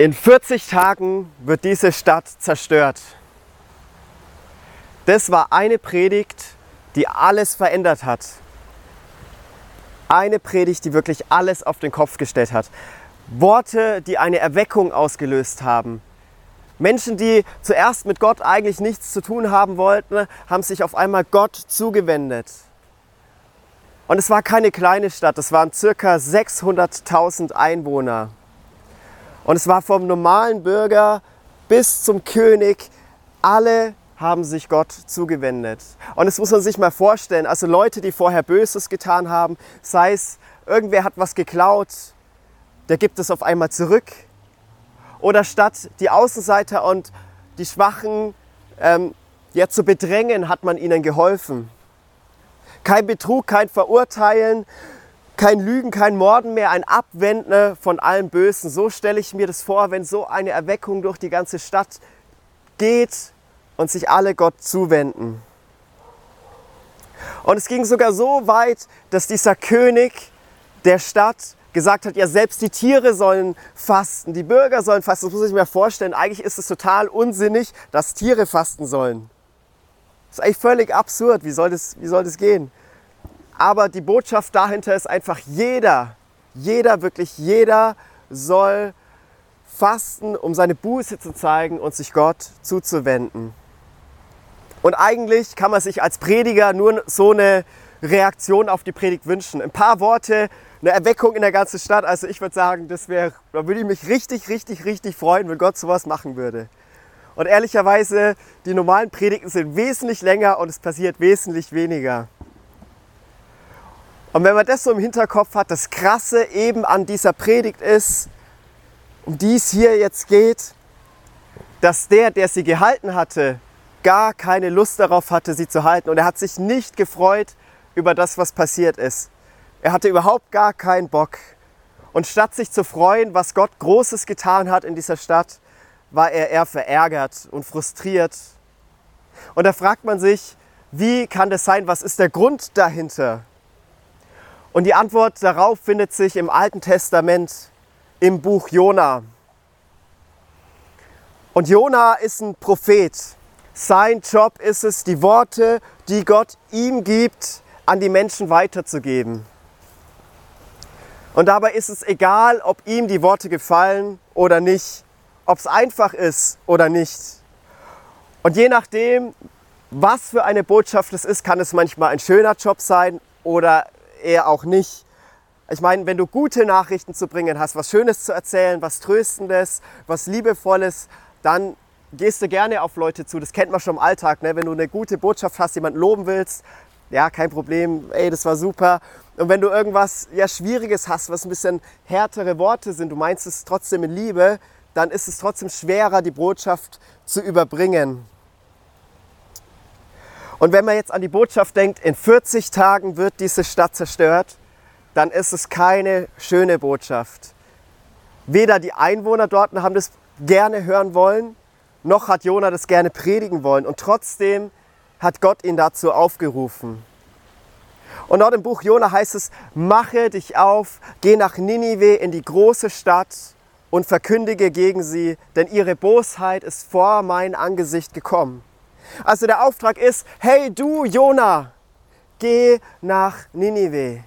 In 40 Tagen wird diese Stadt zerstört. Das war eine Predigt, die alles verändert hat. Eine Predigt, die wirklich alles auf den Kopf gestellt hat. Worte, die eine Erweckung ausgelöst haben. Menschen, die zuerst mit Gott eigentlich nichts zu tun haben wollten, haben sich auf einmal Gott zugewendet. Und es war keine kleine Stadt, es waren circa 600.000 Einwohner. Und es war vom normalen Bürger bis zum König, alle haben sich Gott zugewendet. Und das muss man sich mal vorstellen. Also Leute, die vorher Böses getan haben, sei es irgendwer hat was geklaut, der gibt es auf einmal zurück. Oder statt die Außenseiter und die Schwachen ähm, ja, zu bedrängen, hat man ihnen geholfen. Kein Betrug, kein Verurteilen, kein Lügen, kein Morden mehr, ein Abwenden von allem Bösen. So stelle ich mir das vor, wenn so eine Erweckung durch die ganze Stadt geht und sich alle Gott zuwenden. Und es ging sogar so weit, dass dieser König der Stadt gesagt hat, ja selbst die Tiere sollen fasten, die Bürger sollen fasten. Das muss ich mir vorstellen. Eigentlich ist es total unsinnig, dass Tiere fasten sollen. Das ist eigentlich völlig absurd. Wie soll das, wie soll das gehen? Aber die Botschaft dahinter ist einfach, jeder, jeder, wirklich jeder soll fasten, um seine Buße zu zeigen und sich Gott zuzuwenden. Und eigentlich kann man sich als Prediger nur so eine Reaktion auf die Predigt wünschen. Ein paar Worte, eine Erweckung in der ganzen Stadt. Also ich würde sagen, das wäre, da würde ich mich richtig, richtig, richtig freuen, wenn Gott sowas machen würde. Und ehrlicherweise, die normalen Predigten sind wesentlich länger und es passiert wesentlich weniger. Und wenn man das so im Hinterkopf hat, das Krasse eben an dieser Predigt ist, um die es hier jetzt geht, dass der, der sie gehalten hatte, gar keine Lust darauf hatte, sie zu halten. Und er hat sich nicht gefreut über das, was passiert ist. Er hatte überhaupt gar keinen Bock. Und statt sich zu freuen, was Gott Großes getan hat in dieser Stadt, war er eher verärgert und frustriert. Und da fragt man sich, wie kann das sein? Was ist der Grund dahinter? Und die Antwort darauf findet sich im Alten Testament im Buch Jona. Und Jona ist ein Prophet. Sein Job ist es, die Worte, die Gott ihm gibt, an die Menschen weiterzugeben. Und dabei ist es egal, ob ihm die Worte gefallen oder nicht, ob es einfach ist oder nicht. Und je nachdem, was für eine Botschaft es ist, kann es manchmal ein schöner Job sein oder eher auch nicht. Ich meine, wenn du gute Nachrichten zu bringen hast, was Schönes zu erzählen, was Tröstendes, was Liebevolles, dann gehst du gerne auf Leute zu. Das kennt man schon im Alltag. Ne? Wenn du eine gute Botschaft hast, jemanden loben willst, ja, kein Problem, ey, das war super. Und wenn du irgendwas ja, Schwieriges hast, was ein bisschen härtere Worte sind, du meinst es trotzdem in Liebe, dann ist es trotzdem schwerer, die Botschaft zu überbringen. Und wenn man jetzt an die Botschaft denkt, in 40 Tagen wird diese Stadt zerstört, dann ist es keine schöne Botschaft. Weder die Einwohner dort haben das gerne hören wollen, noch hat Jona das gerne predigen wollen. Und trotzdem hat Gott ihn dazu aufgerufen. Und dort im Buch Jona heißt es, mache dich auf, geh nach Ninive in die große Stadt und verkündige gegen sie, denn ihre Bosheit ist vor mein Angesicht gekommen. Also der Auftrag ist, hey du Jona, geh nach Ninive,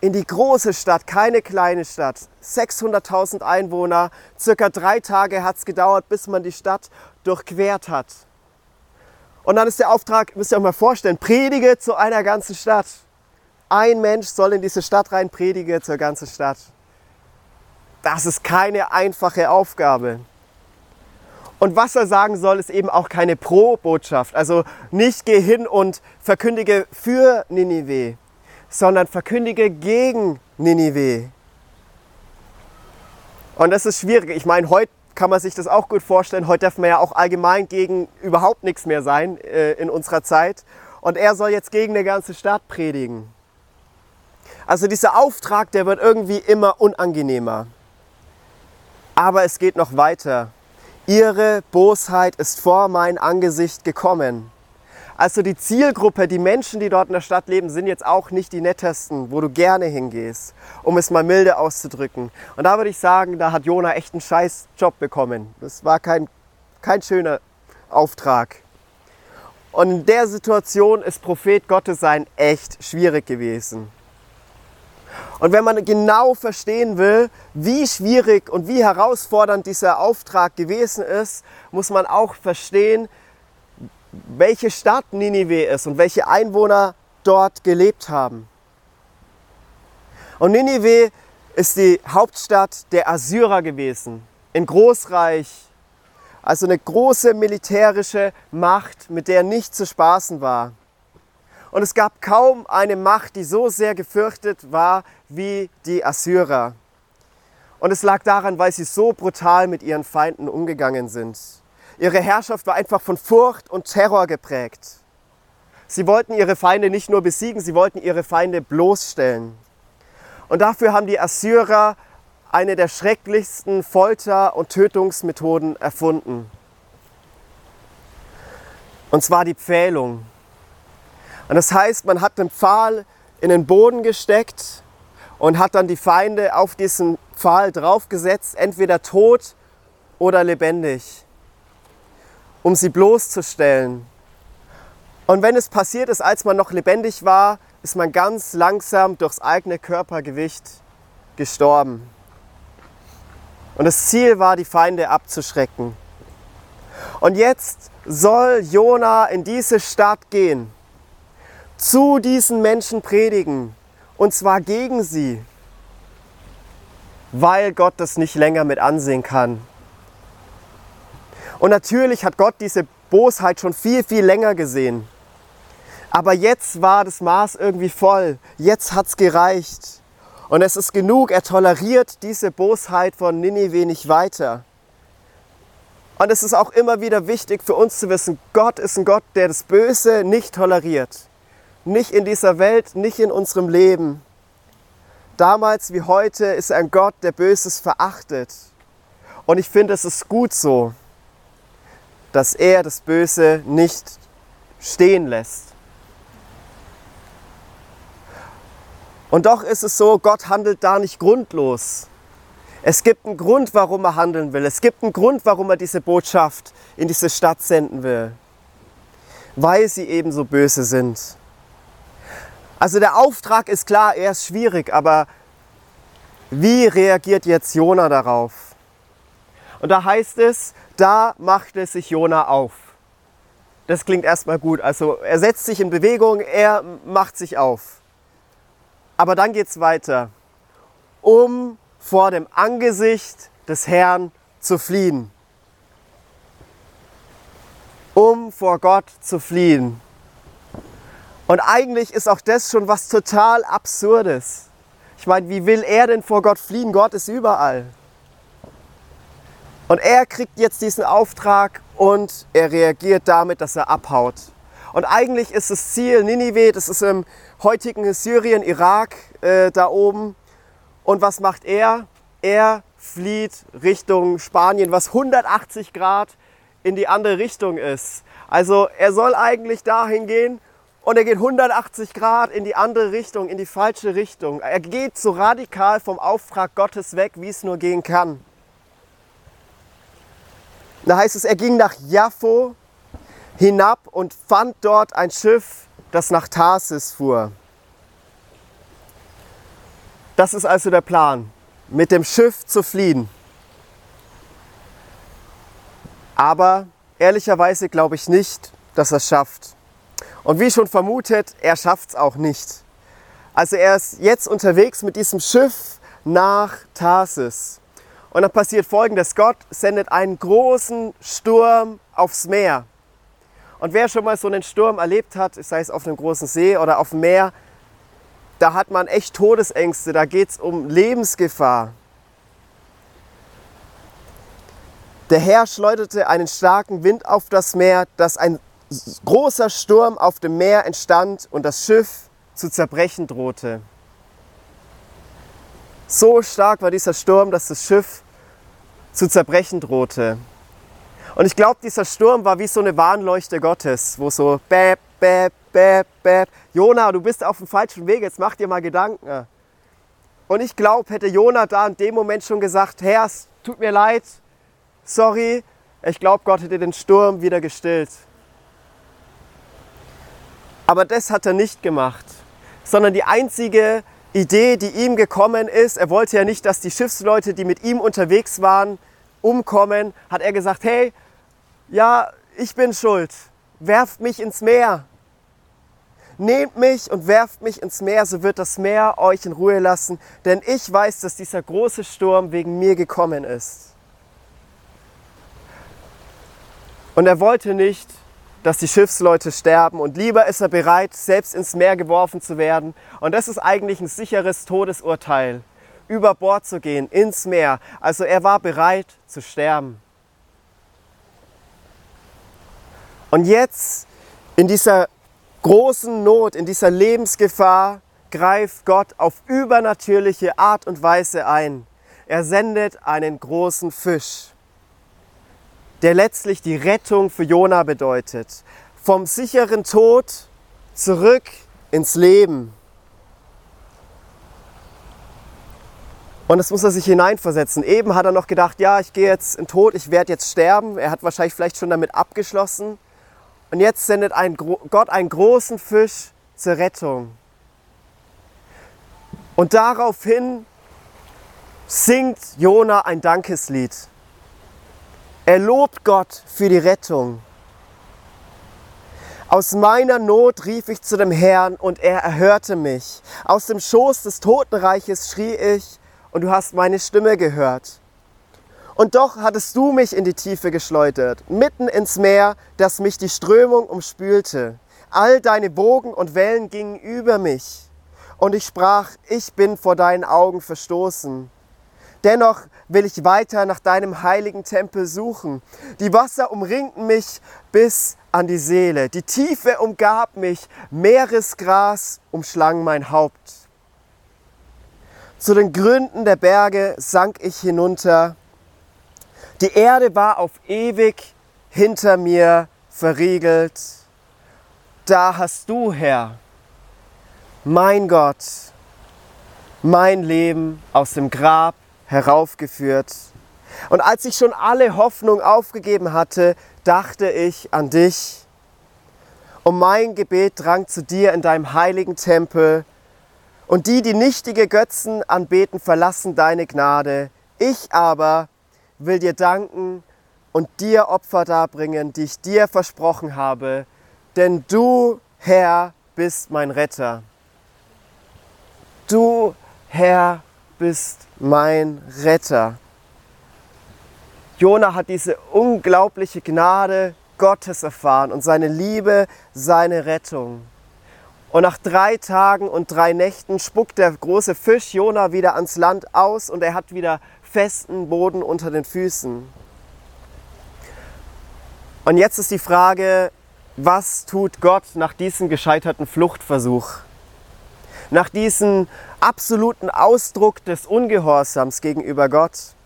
in die große Stadt, keine kleine Stadt. 600.000 Einwohner, circa drei Tage hat es gedauert, bis man die Stadt durchquert hat. Und dann ist der Auftrag, müsst ihr euch mal vorstellen, predige zu einer ganzen Stadt. Ein Mensch soll in diese Stadt rein predigen zur ganzen Stadt. Das ist keine einfache Aufgabe. Und was er sagen soll, ist eben auch keine Pro-Botschaft. Also nicht geh hin und verkündige für Ninive, sondern verkündige gegen Ninive. Und das ist schwierig. Ich meine, heute kann man sich das auch gut vorstellen. Heute darf man ja auch allgemein gegen überhaupt nichts mehr sein äh, in unserer Zeit. Und er soll jetzt gegen eine ganze Stadt predigen. Also dieser Auftrag, der wird irgendwie immer unangenehmer. Aber es geht noch weiter. Ihre Bosheit ist vor mein Angesicht gekommen. Also die Zielgruppe, die Menschen, die dort in der Stadt leben, sind jetzt auch nicht die nettesten, wo du gerne hingehst, um es mal milde auszudrücken. Und da würde ich sagen, da hat Jona echt einen scheiß Job bekommen. Das war kein, kein schöner Auftrag. Und in der Situation ist Prophet Gottes sein echt schwierig gewesen. Und wenn man genau verstehen will, wie schwierig und wie herausfordernd dieser Auftrag gewesen ist, muss man auch verstehen, welche Stadt Ninive ist und welche Einwohner dort gelebt haben. Und Ninive ist die Hauptstadt der Assyrer gewesen, ein Großreich, also eine große militärische Macht, mit der nicht zu spaßen war. Und es gab kaum eine Macht, die so sehr gefürchtet war wie die Assyrer. Und es lag daran, weil sie so brutal mit ihren Feinden umgegangen sind. Ihre Herrschaft war einfach von Furcht und Terror geprägt. Sie wollten ihre Feinde nicht nur besiegen, sie wollten ihre Feinde bloßstellen. Und dafür haben die Assyrer eine der schrecklichsten Folter- und Tötungsmethoden erfunden. Und zwar die Pfählung. Und das heißt, man hat den Pfahl in den Boden gesteckt und hat dann die Feinde auf diesen Pfahl draufgesetzt, entweder tot oder lebendig um sie bloßzustellen. Und wenn es passiert ist, als man noch lebendig war, ist man ganz langsam durchs eigene Körpergewicht gestorben. Und das Ziel war, die Feinde abzuschrecken. Und jetzt soll Jona in diese Stadt gehen, zu diesen Menschen predigen, und zwar gegen sie, weil Gott das nicht länger mit ansehen kann. Und natürlich hat Gott diese Bosheit schon viel, viel länger gesehen. Aber jetzt war das Maß irgendwie voll. Jetzt hat es gereicht. Und es ist genug. Er toleriert diese Bosheit von Ninive nicht weiter. Und es ist auch immer wieder wichtig für uns zu wissen, Gott ist ein Gott, der das Böse nicht toleriert. Nicht in dieser Welt, nicht in unserem Leben. Damals wie heute ist er ein Gott, der Böses verachtet. Und ich finde, es ist gut so dass er das Böse nicht stehen lässt. Und doch ist es so, Gott handelt da nicht grundlos. Es gibt einen Grund, warum er handeln will. Es gibt einen Grund, warum er diese Botschaft in diese Stadt senden will. Weil sie eben so böse sind. Also der Auftrag ist klar, er ist schwierig, aber wie reagiert jetzt Jona darauf? Und da heißt es, da machte sich Jona auf. Das klingt erstmal gut. Also er setzt sich in Bewegung, er macht sich auf. Aber dann geht es weiter. Um vor dem Angesicht des Herrn zu fliehen. Um vor Gott zu fliehen. Und eigentlich ist auch das schon was total Absurdes. Ich meine, wie will er denn vor Gott fliehen? Gott ist überall. Und er kriegt jetzt diesen Auftrag und er reagiert damit, dass er abhaut. Und eigentlich ist das Ziel Ninive, das ist im heutigen Syrien, Irak, äh, da oben. Und was macht er? Er flieht Richtung Spanien, was 180 Grad in die andere Richtung ist. Also er soll eigentlich dahin gehen und er geht 180 Grad in die andere Richtung, in die falsche Richtung. Er geht so radikal vom Auftrag Gottes weg, wie es nur gehen kann. Da heißt es, er ging nach Jaffo hinab und fand dort ein Schiff, das nach Tarsis fuhr. Das ist also der Plan, mit dem Schiff zu fliehen. Aber ehrlicherweise glaube ich nicht, dass er es schafft. Und wie schon vermutet, er schafft es auch nicht. Also er ist jetzt unterwegs mit diesem Schiff nach Tarsis. Und dann passiert folgendes: Gott sendet einen großen Sturm aufs Meer. Und wer schon mal so einen Sturm erlebt hat, sei es auf einem großen See oder auf dem Meer, da hat man echt Todesängste, da geht es um Lebensgefahr. Der Herr schleuderte einen starken Wind auf das Meer, dass ein großer Sturm auf dem Meer entstand und das Schiff zu zerbrechen drohte. So stark war dieser Sturm, dass das Schiff zu zerbrechen drohte. Und ich glaube, dieser Sturm war wie so eine Warnleuchte Gottes, wo so bäb, bäb, bäb, bäb. Jona, du bist auf dem falschen Weg, jetzt mach dir mal Gedanken. Und ich glaube, hätte Jona da in dem Moment schon gesagt, Herr, es tut mir leid, sorry, ich glaube, Gott hätte den Sturm wieder gestillt. Aber das hat er nicht gemacht, sondern die einzige Idee, die ihm gekommen ist, er wollte ja nicht, dass die Schiffsleute, die mit ihm unterwegs waren, umkommen, hat er gesagt, hey, ja, ich bin schuld, werft mich ins Meer. Nehmt mich und werft mich ins Meer, so wird das Meer euch in Ruhe lassen, denn ich weiß, dass dieser große Sturm wegen mir gekommen ist. Und er wollte nicht, dass die Schiffsleute sterben und lieber ist er bereit, selbst ins Meer geworfen zu werden. Und das ist eigentlich ein sicheres Todesurteil, über Bord zu gehen, ins Meer. Also er war bereit zu sterben. Und jetzt in dieser großen Not, in dieser Lebensgefahr greift Gott auf übernatürliche Art und Weise ein. Er sendet einen großen Fisch der letztlich die Rettung für Jona bedeutet. Vom sicheren Tod zurück ins Leben. Und das muss er sich hineinversetzen. Eben hat er noch gedacht, ja, ich gehe jetzt in den Tod, ich werde jetzt sterben. Er hat wahrscheinlich vielleicht schon damit abgeschlossen. Und jetzt sendet ein, Gott einen großen Fisch zur Rettung. Und daraufhin singt Jona ein Dankeslied. Er lobt Gott für die Rettung. Aus meiner Not rief ich zu dem Herrn und er erhörte mich. Aus dem Schoß des Totenreiches schrie ich und du hast meine Stimme gehört. Und doch hattest du mich in die Tiefe geschleudert, mitten ins Meer, das mich die Strömung umspülte. All deine Bogen und Wellen gingen über mich. Und ich sprach, ich bin vor deinen Augen verstoßen. Dennoch will ich weiter nach deinem heiligen Tempel suchen. Die Wasser umringten mich bis an die Seele. Die Tiefe umgab mich. Meeresgras umschlang mein Haupt. Zu den Gründen der Berge sank ich hinunter. Die Erde war auf ewig hinter mir verriegelt. Da hast du, Herr, mein Gott, mein Leben aus dem Grab heraufgeführt. Und als ich schon alle Hoffnung aufgegeben hatte, dachte ich an dich. Und mein Gebet drang zu dir in deinem heiligen Tempel. Und die, die nichtige Götzen anbeten, verlassen deine Gnade. Ich aber will dir danken und dir Opfer darbringen, die ich dir versprochen habe. Denn du, Herr, bist mein Retter. Du, Herr, bist mein Retter. Jona hat diese unglaubliche Gnade Gottes erfahren und seine Liebe, seine Rettung. Und nach drei Tagen und drei Nächten spuckt der große Fisch Jona wieder ans Land aus und er hat wieder festen Boden unter den Füßen. Und jetzt ist die Frage, was tut Gott nach diesem gescheiterten Fluchtversuch? Nach diesem absoluten Ausdruck des Ungehorsams gegenüber Gott.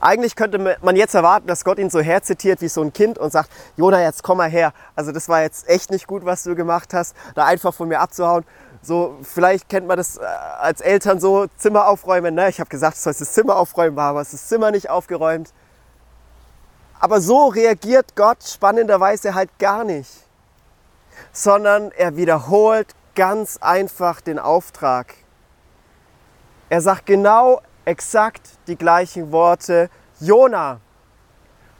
Eigentlich könnte man jetzt erwarten, dass Gott ihn so herzitiert wie so ein Kind und sagt, Jona, jetzt komm mal her. Also das war jetzt echt nicht gut, was du gemacht hast, da einfach von mir abzuhauen. So, vielleicht kennt man das äh, als Eltern so, Zimmer aufräumen. Ne? Ich habe gesagt, du sollst das Zimmer aufräumen, aber das Zimmer nicht aufgeräumt. Aber so reagiert Gott spannenderweise halt gar nicht, sondern er wiederholt ganz einfach den Auftrag. Er sagt genau exakt die gleichen Worte. Jona,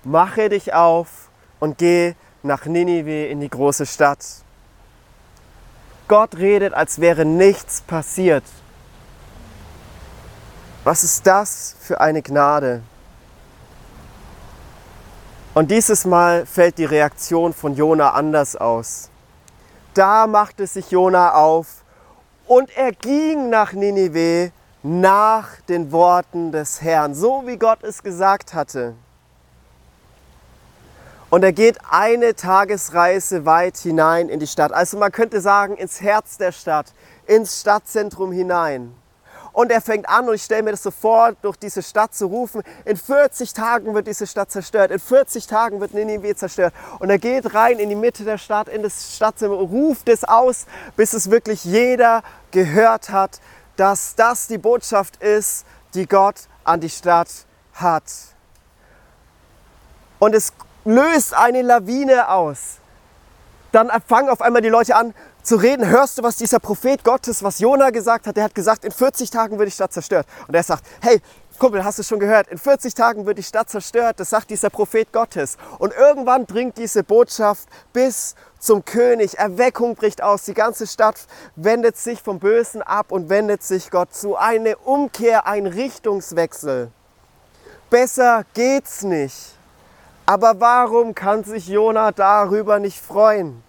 mache dich auf und geh nach Ninive in die große Stadt. Gott redet, als wäre nichts passiert. Was ist das für eine Gnade? Und dieses Mal fällt die Reaktion von Jona anders aus. Da machte sich Jona auf und er ging nach Ninive nach den Worten des Herrn, so wie Gott es gesagt hatte. Und er geht eine Tagesreise weit hinein in die Stadt. Also man könnte sagen, ins Herz der Stadt, ins Stadtzentrum hinein. Und er fängt an, und ich stelle mir das so vor, durch diese Stadt zu rufen, in 40 Tagen wird diese Stadt zerstört, in 40 Tagen wird Ninive zerstört. Und er geht rein in die Mitte der Stadt, in das Stadtzimmer, ruft es aus, bis es wirklich jeder gehört hat, dass das die Botschaft ist, die Gott an die Stadt hat. Und es löst eine Lawine aus. Dann fangen auf einmal die Leute an zu reden. Hörst du, was dieser Prophet Gottes, was Jona gesagt hat? Der hat gesagt, in 40 Tagen wird die Stadt zerstört. Und er sagt, hey, Kumpel, hast du schon gehört? In 40 Tagen wird die Stadt zerstört. Das sagt dieser Prophet Gottes. Und irgendwann dringt diese Botschaft bis zum König. Erweckung bricht aus. Die ganze Stadt wendet sich vom Bösen ab und wendet sich Gott zu. Eine Umkehr, ein Richtungswechsel. Besser geht's nicht. Aber warum kann sich Jona darüber nicht freuen?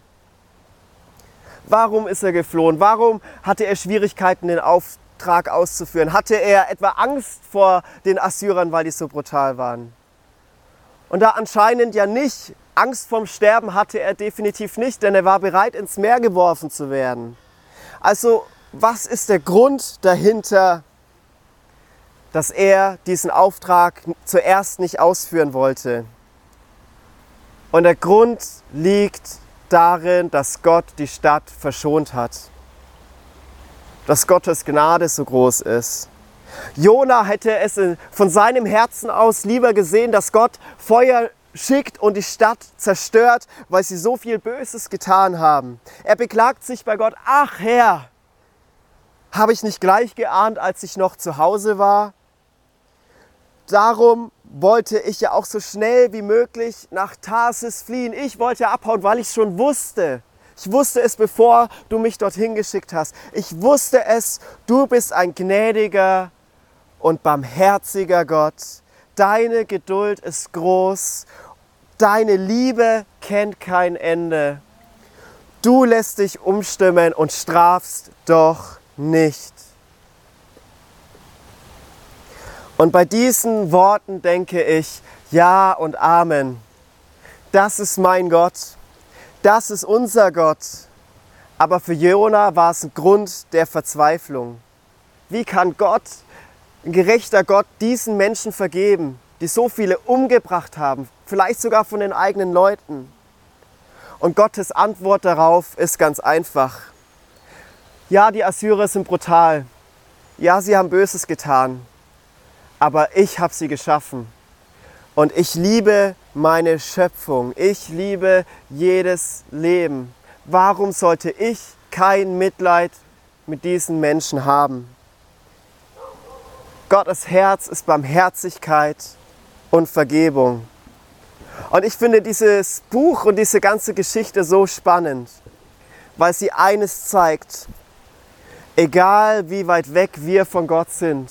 Warum ist er geflohen? Warum hatte er Schwierigkeiten, den Auftrag auszuführen? Hatte er etwa Angst vor den Assyrern, weil die so brutal waren? Und da anscheinend ja nicht Angst vorm Sterben hatte er definitiv nicht, denn er war bereit, ins Meer geworfen zu werden. Also, was ist der Grund dahinter, dass er diesen Auftrag zuerst nicht ausführen wollte? Und der Grund liegt darin, dass Gott die Stadt verschont hat. Dass Gottes Gnade so groß ist. Jona hätte es von seinem Herzen aus lieber gesehen, dass Gott Feuer schickt und die Stadt zerstört, weil sie so viel Böses getan haben. Er beklagt sich bei Gott, ach Herr, habe ich nicht gleich geahnt, als ich noch zu Hause war? Darum wollte ich ja auch so schnell wie möglich nach Tarsis fliehen. Ich wollte abhauen, weil ich es schon wusste. Ich wusste es, bevor du mich dorthin geschickt hast. Ich wusste es, du bist ein gnädiger und barmherziger Gott. Deine Geduld ist groß. Deine Liebe kennt kein Ende. Du lässt dich umstimmen und strafst doch nicht. Und bei diesen Worten denke ich, ja und Amen. Das ist mein Gott. Das ist unser Gott. Aber für Jona war es ein Grund der Verzweiflung. Wie kann Gott, ein gerechter Gott, diesen Menschen vergeben, die so viele umgebracht haben, vielleicht sogar von den eigenen Leuten? Und Gottes Antwort darauf ist ganz einfach. Ja, die Assyrer sind brutal. Ja, sie haben Böses getan aber ich habe sie geschaffen. Und ich liebe meine Schöpfung. Ich liebe jedes Leben. Warum sollte ich kein Mitleid mit diesen Menschen haben? Gottes Herz ist Barmherzigkeit und Vergebung. Und ich finde dieses Buch und diese ganze Geschichte so spannend, weil sie eines zeigt. Egal wie weit weg wir von Gott sind,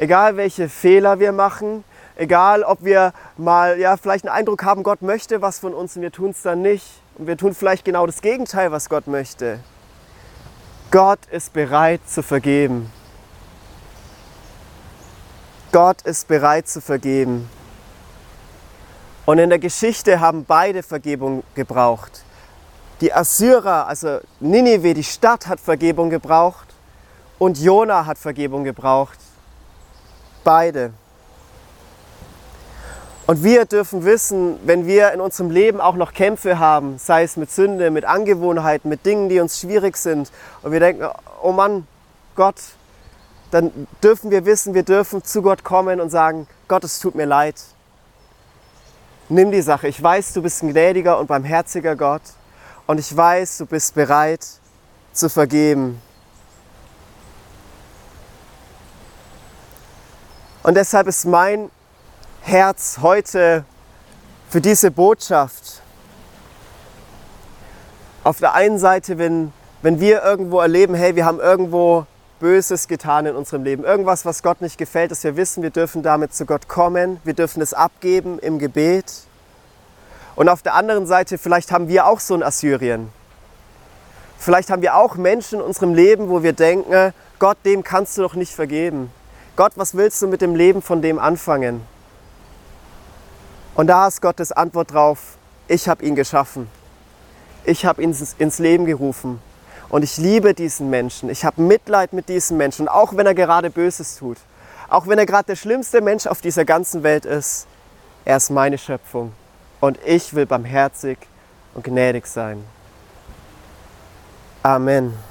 egal welche Fehler wir machen, egal ob wir mal ja, vielleicht einen Eindruck haben, Gott möchte was von uns und wir tun es dann nicht. Und wir tun vielleicht genau das Gegenteil, was Gott möchte. Gott ist bereit zu vergeben. Gott ist bereit zu vergeben. Und in der Geschichte haben beide Vergebung gebraucht. Die Assyrer, also Ninive, die Stadt hat Vergebung gebraucht und Jona hat Vergebung gebraucht. Beide. Und wir dürfen wissen, wenn wir in unserem Leben auch noch Kämpfe haben, sei es mit Sünde, mit Angewohnheiten, mit Dingen, die uns schwierig sind, und wir denken, oh Mann, Gott, dann dürfen wir wissen, wir dürfen zu Gott kommen und sagen, Gott, es tut mir leid. Nimm die Sache. Ich weiß, du bist ein gnädiger und barmherziger Gott. Und ich weiß, du bist bereit zu vergeben. Und deshalb ist mein Herz heute für diese Botschaft. Auf der einen Seite, wenn, wenn wir irgendwo erleben, hey, wir haben irgendwo Böses getan in unserem Leben, irgendwas, was Gott nicht gefällt, dass wir wissen, wir dürfen damit zu Gott kommen, wir dürfen es abgeben im Gebet. Und auf der anderen Seite, vielleicht haben wir auch so ein Assyrien. Vielleicht haben wir auch Menschen in unserem Leben, wo wir denken, Gott, dem kannst du doch nicht vergeben. Gott, was willst du mit dem Leben von dem anfangen? Und da ist Gottes Antwort drauf, ich habe ihn geschaffen. Ich habe ihn ins Leben gerufen. Und ich liebe diesen Menschen. Ich habe Mitleid mit diesem Menschen, auch wenn er gerade Böses tut. Auch wenn er gerade der schlimmste Mensch auf dieser ganzen Welt ist. Er ist meine Schöpfung. Und ich will barmherzig und gnädig sein. Amen.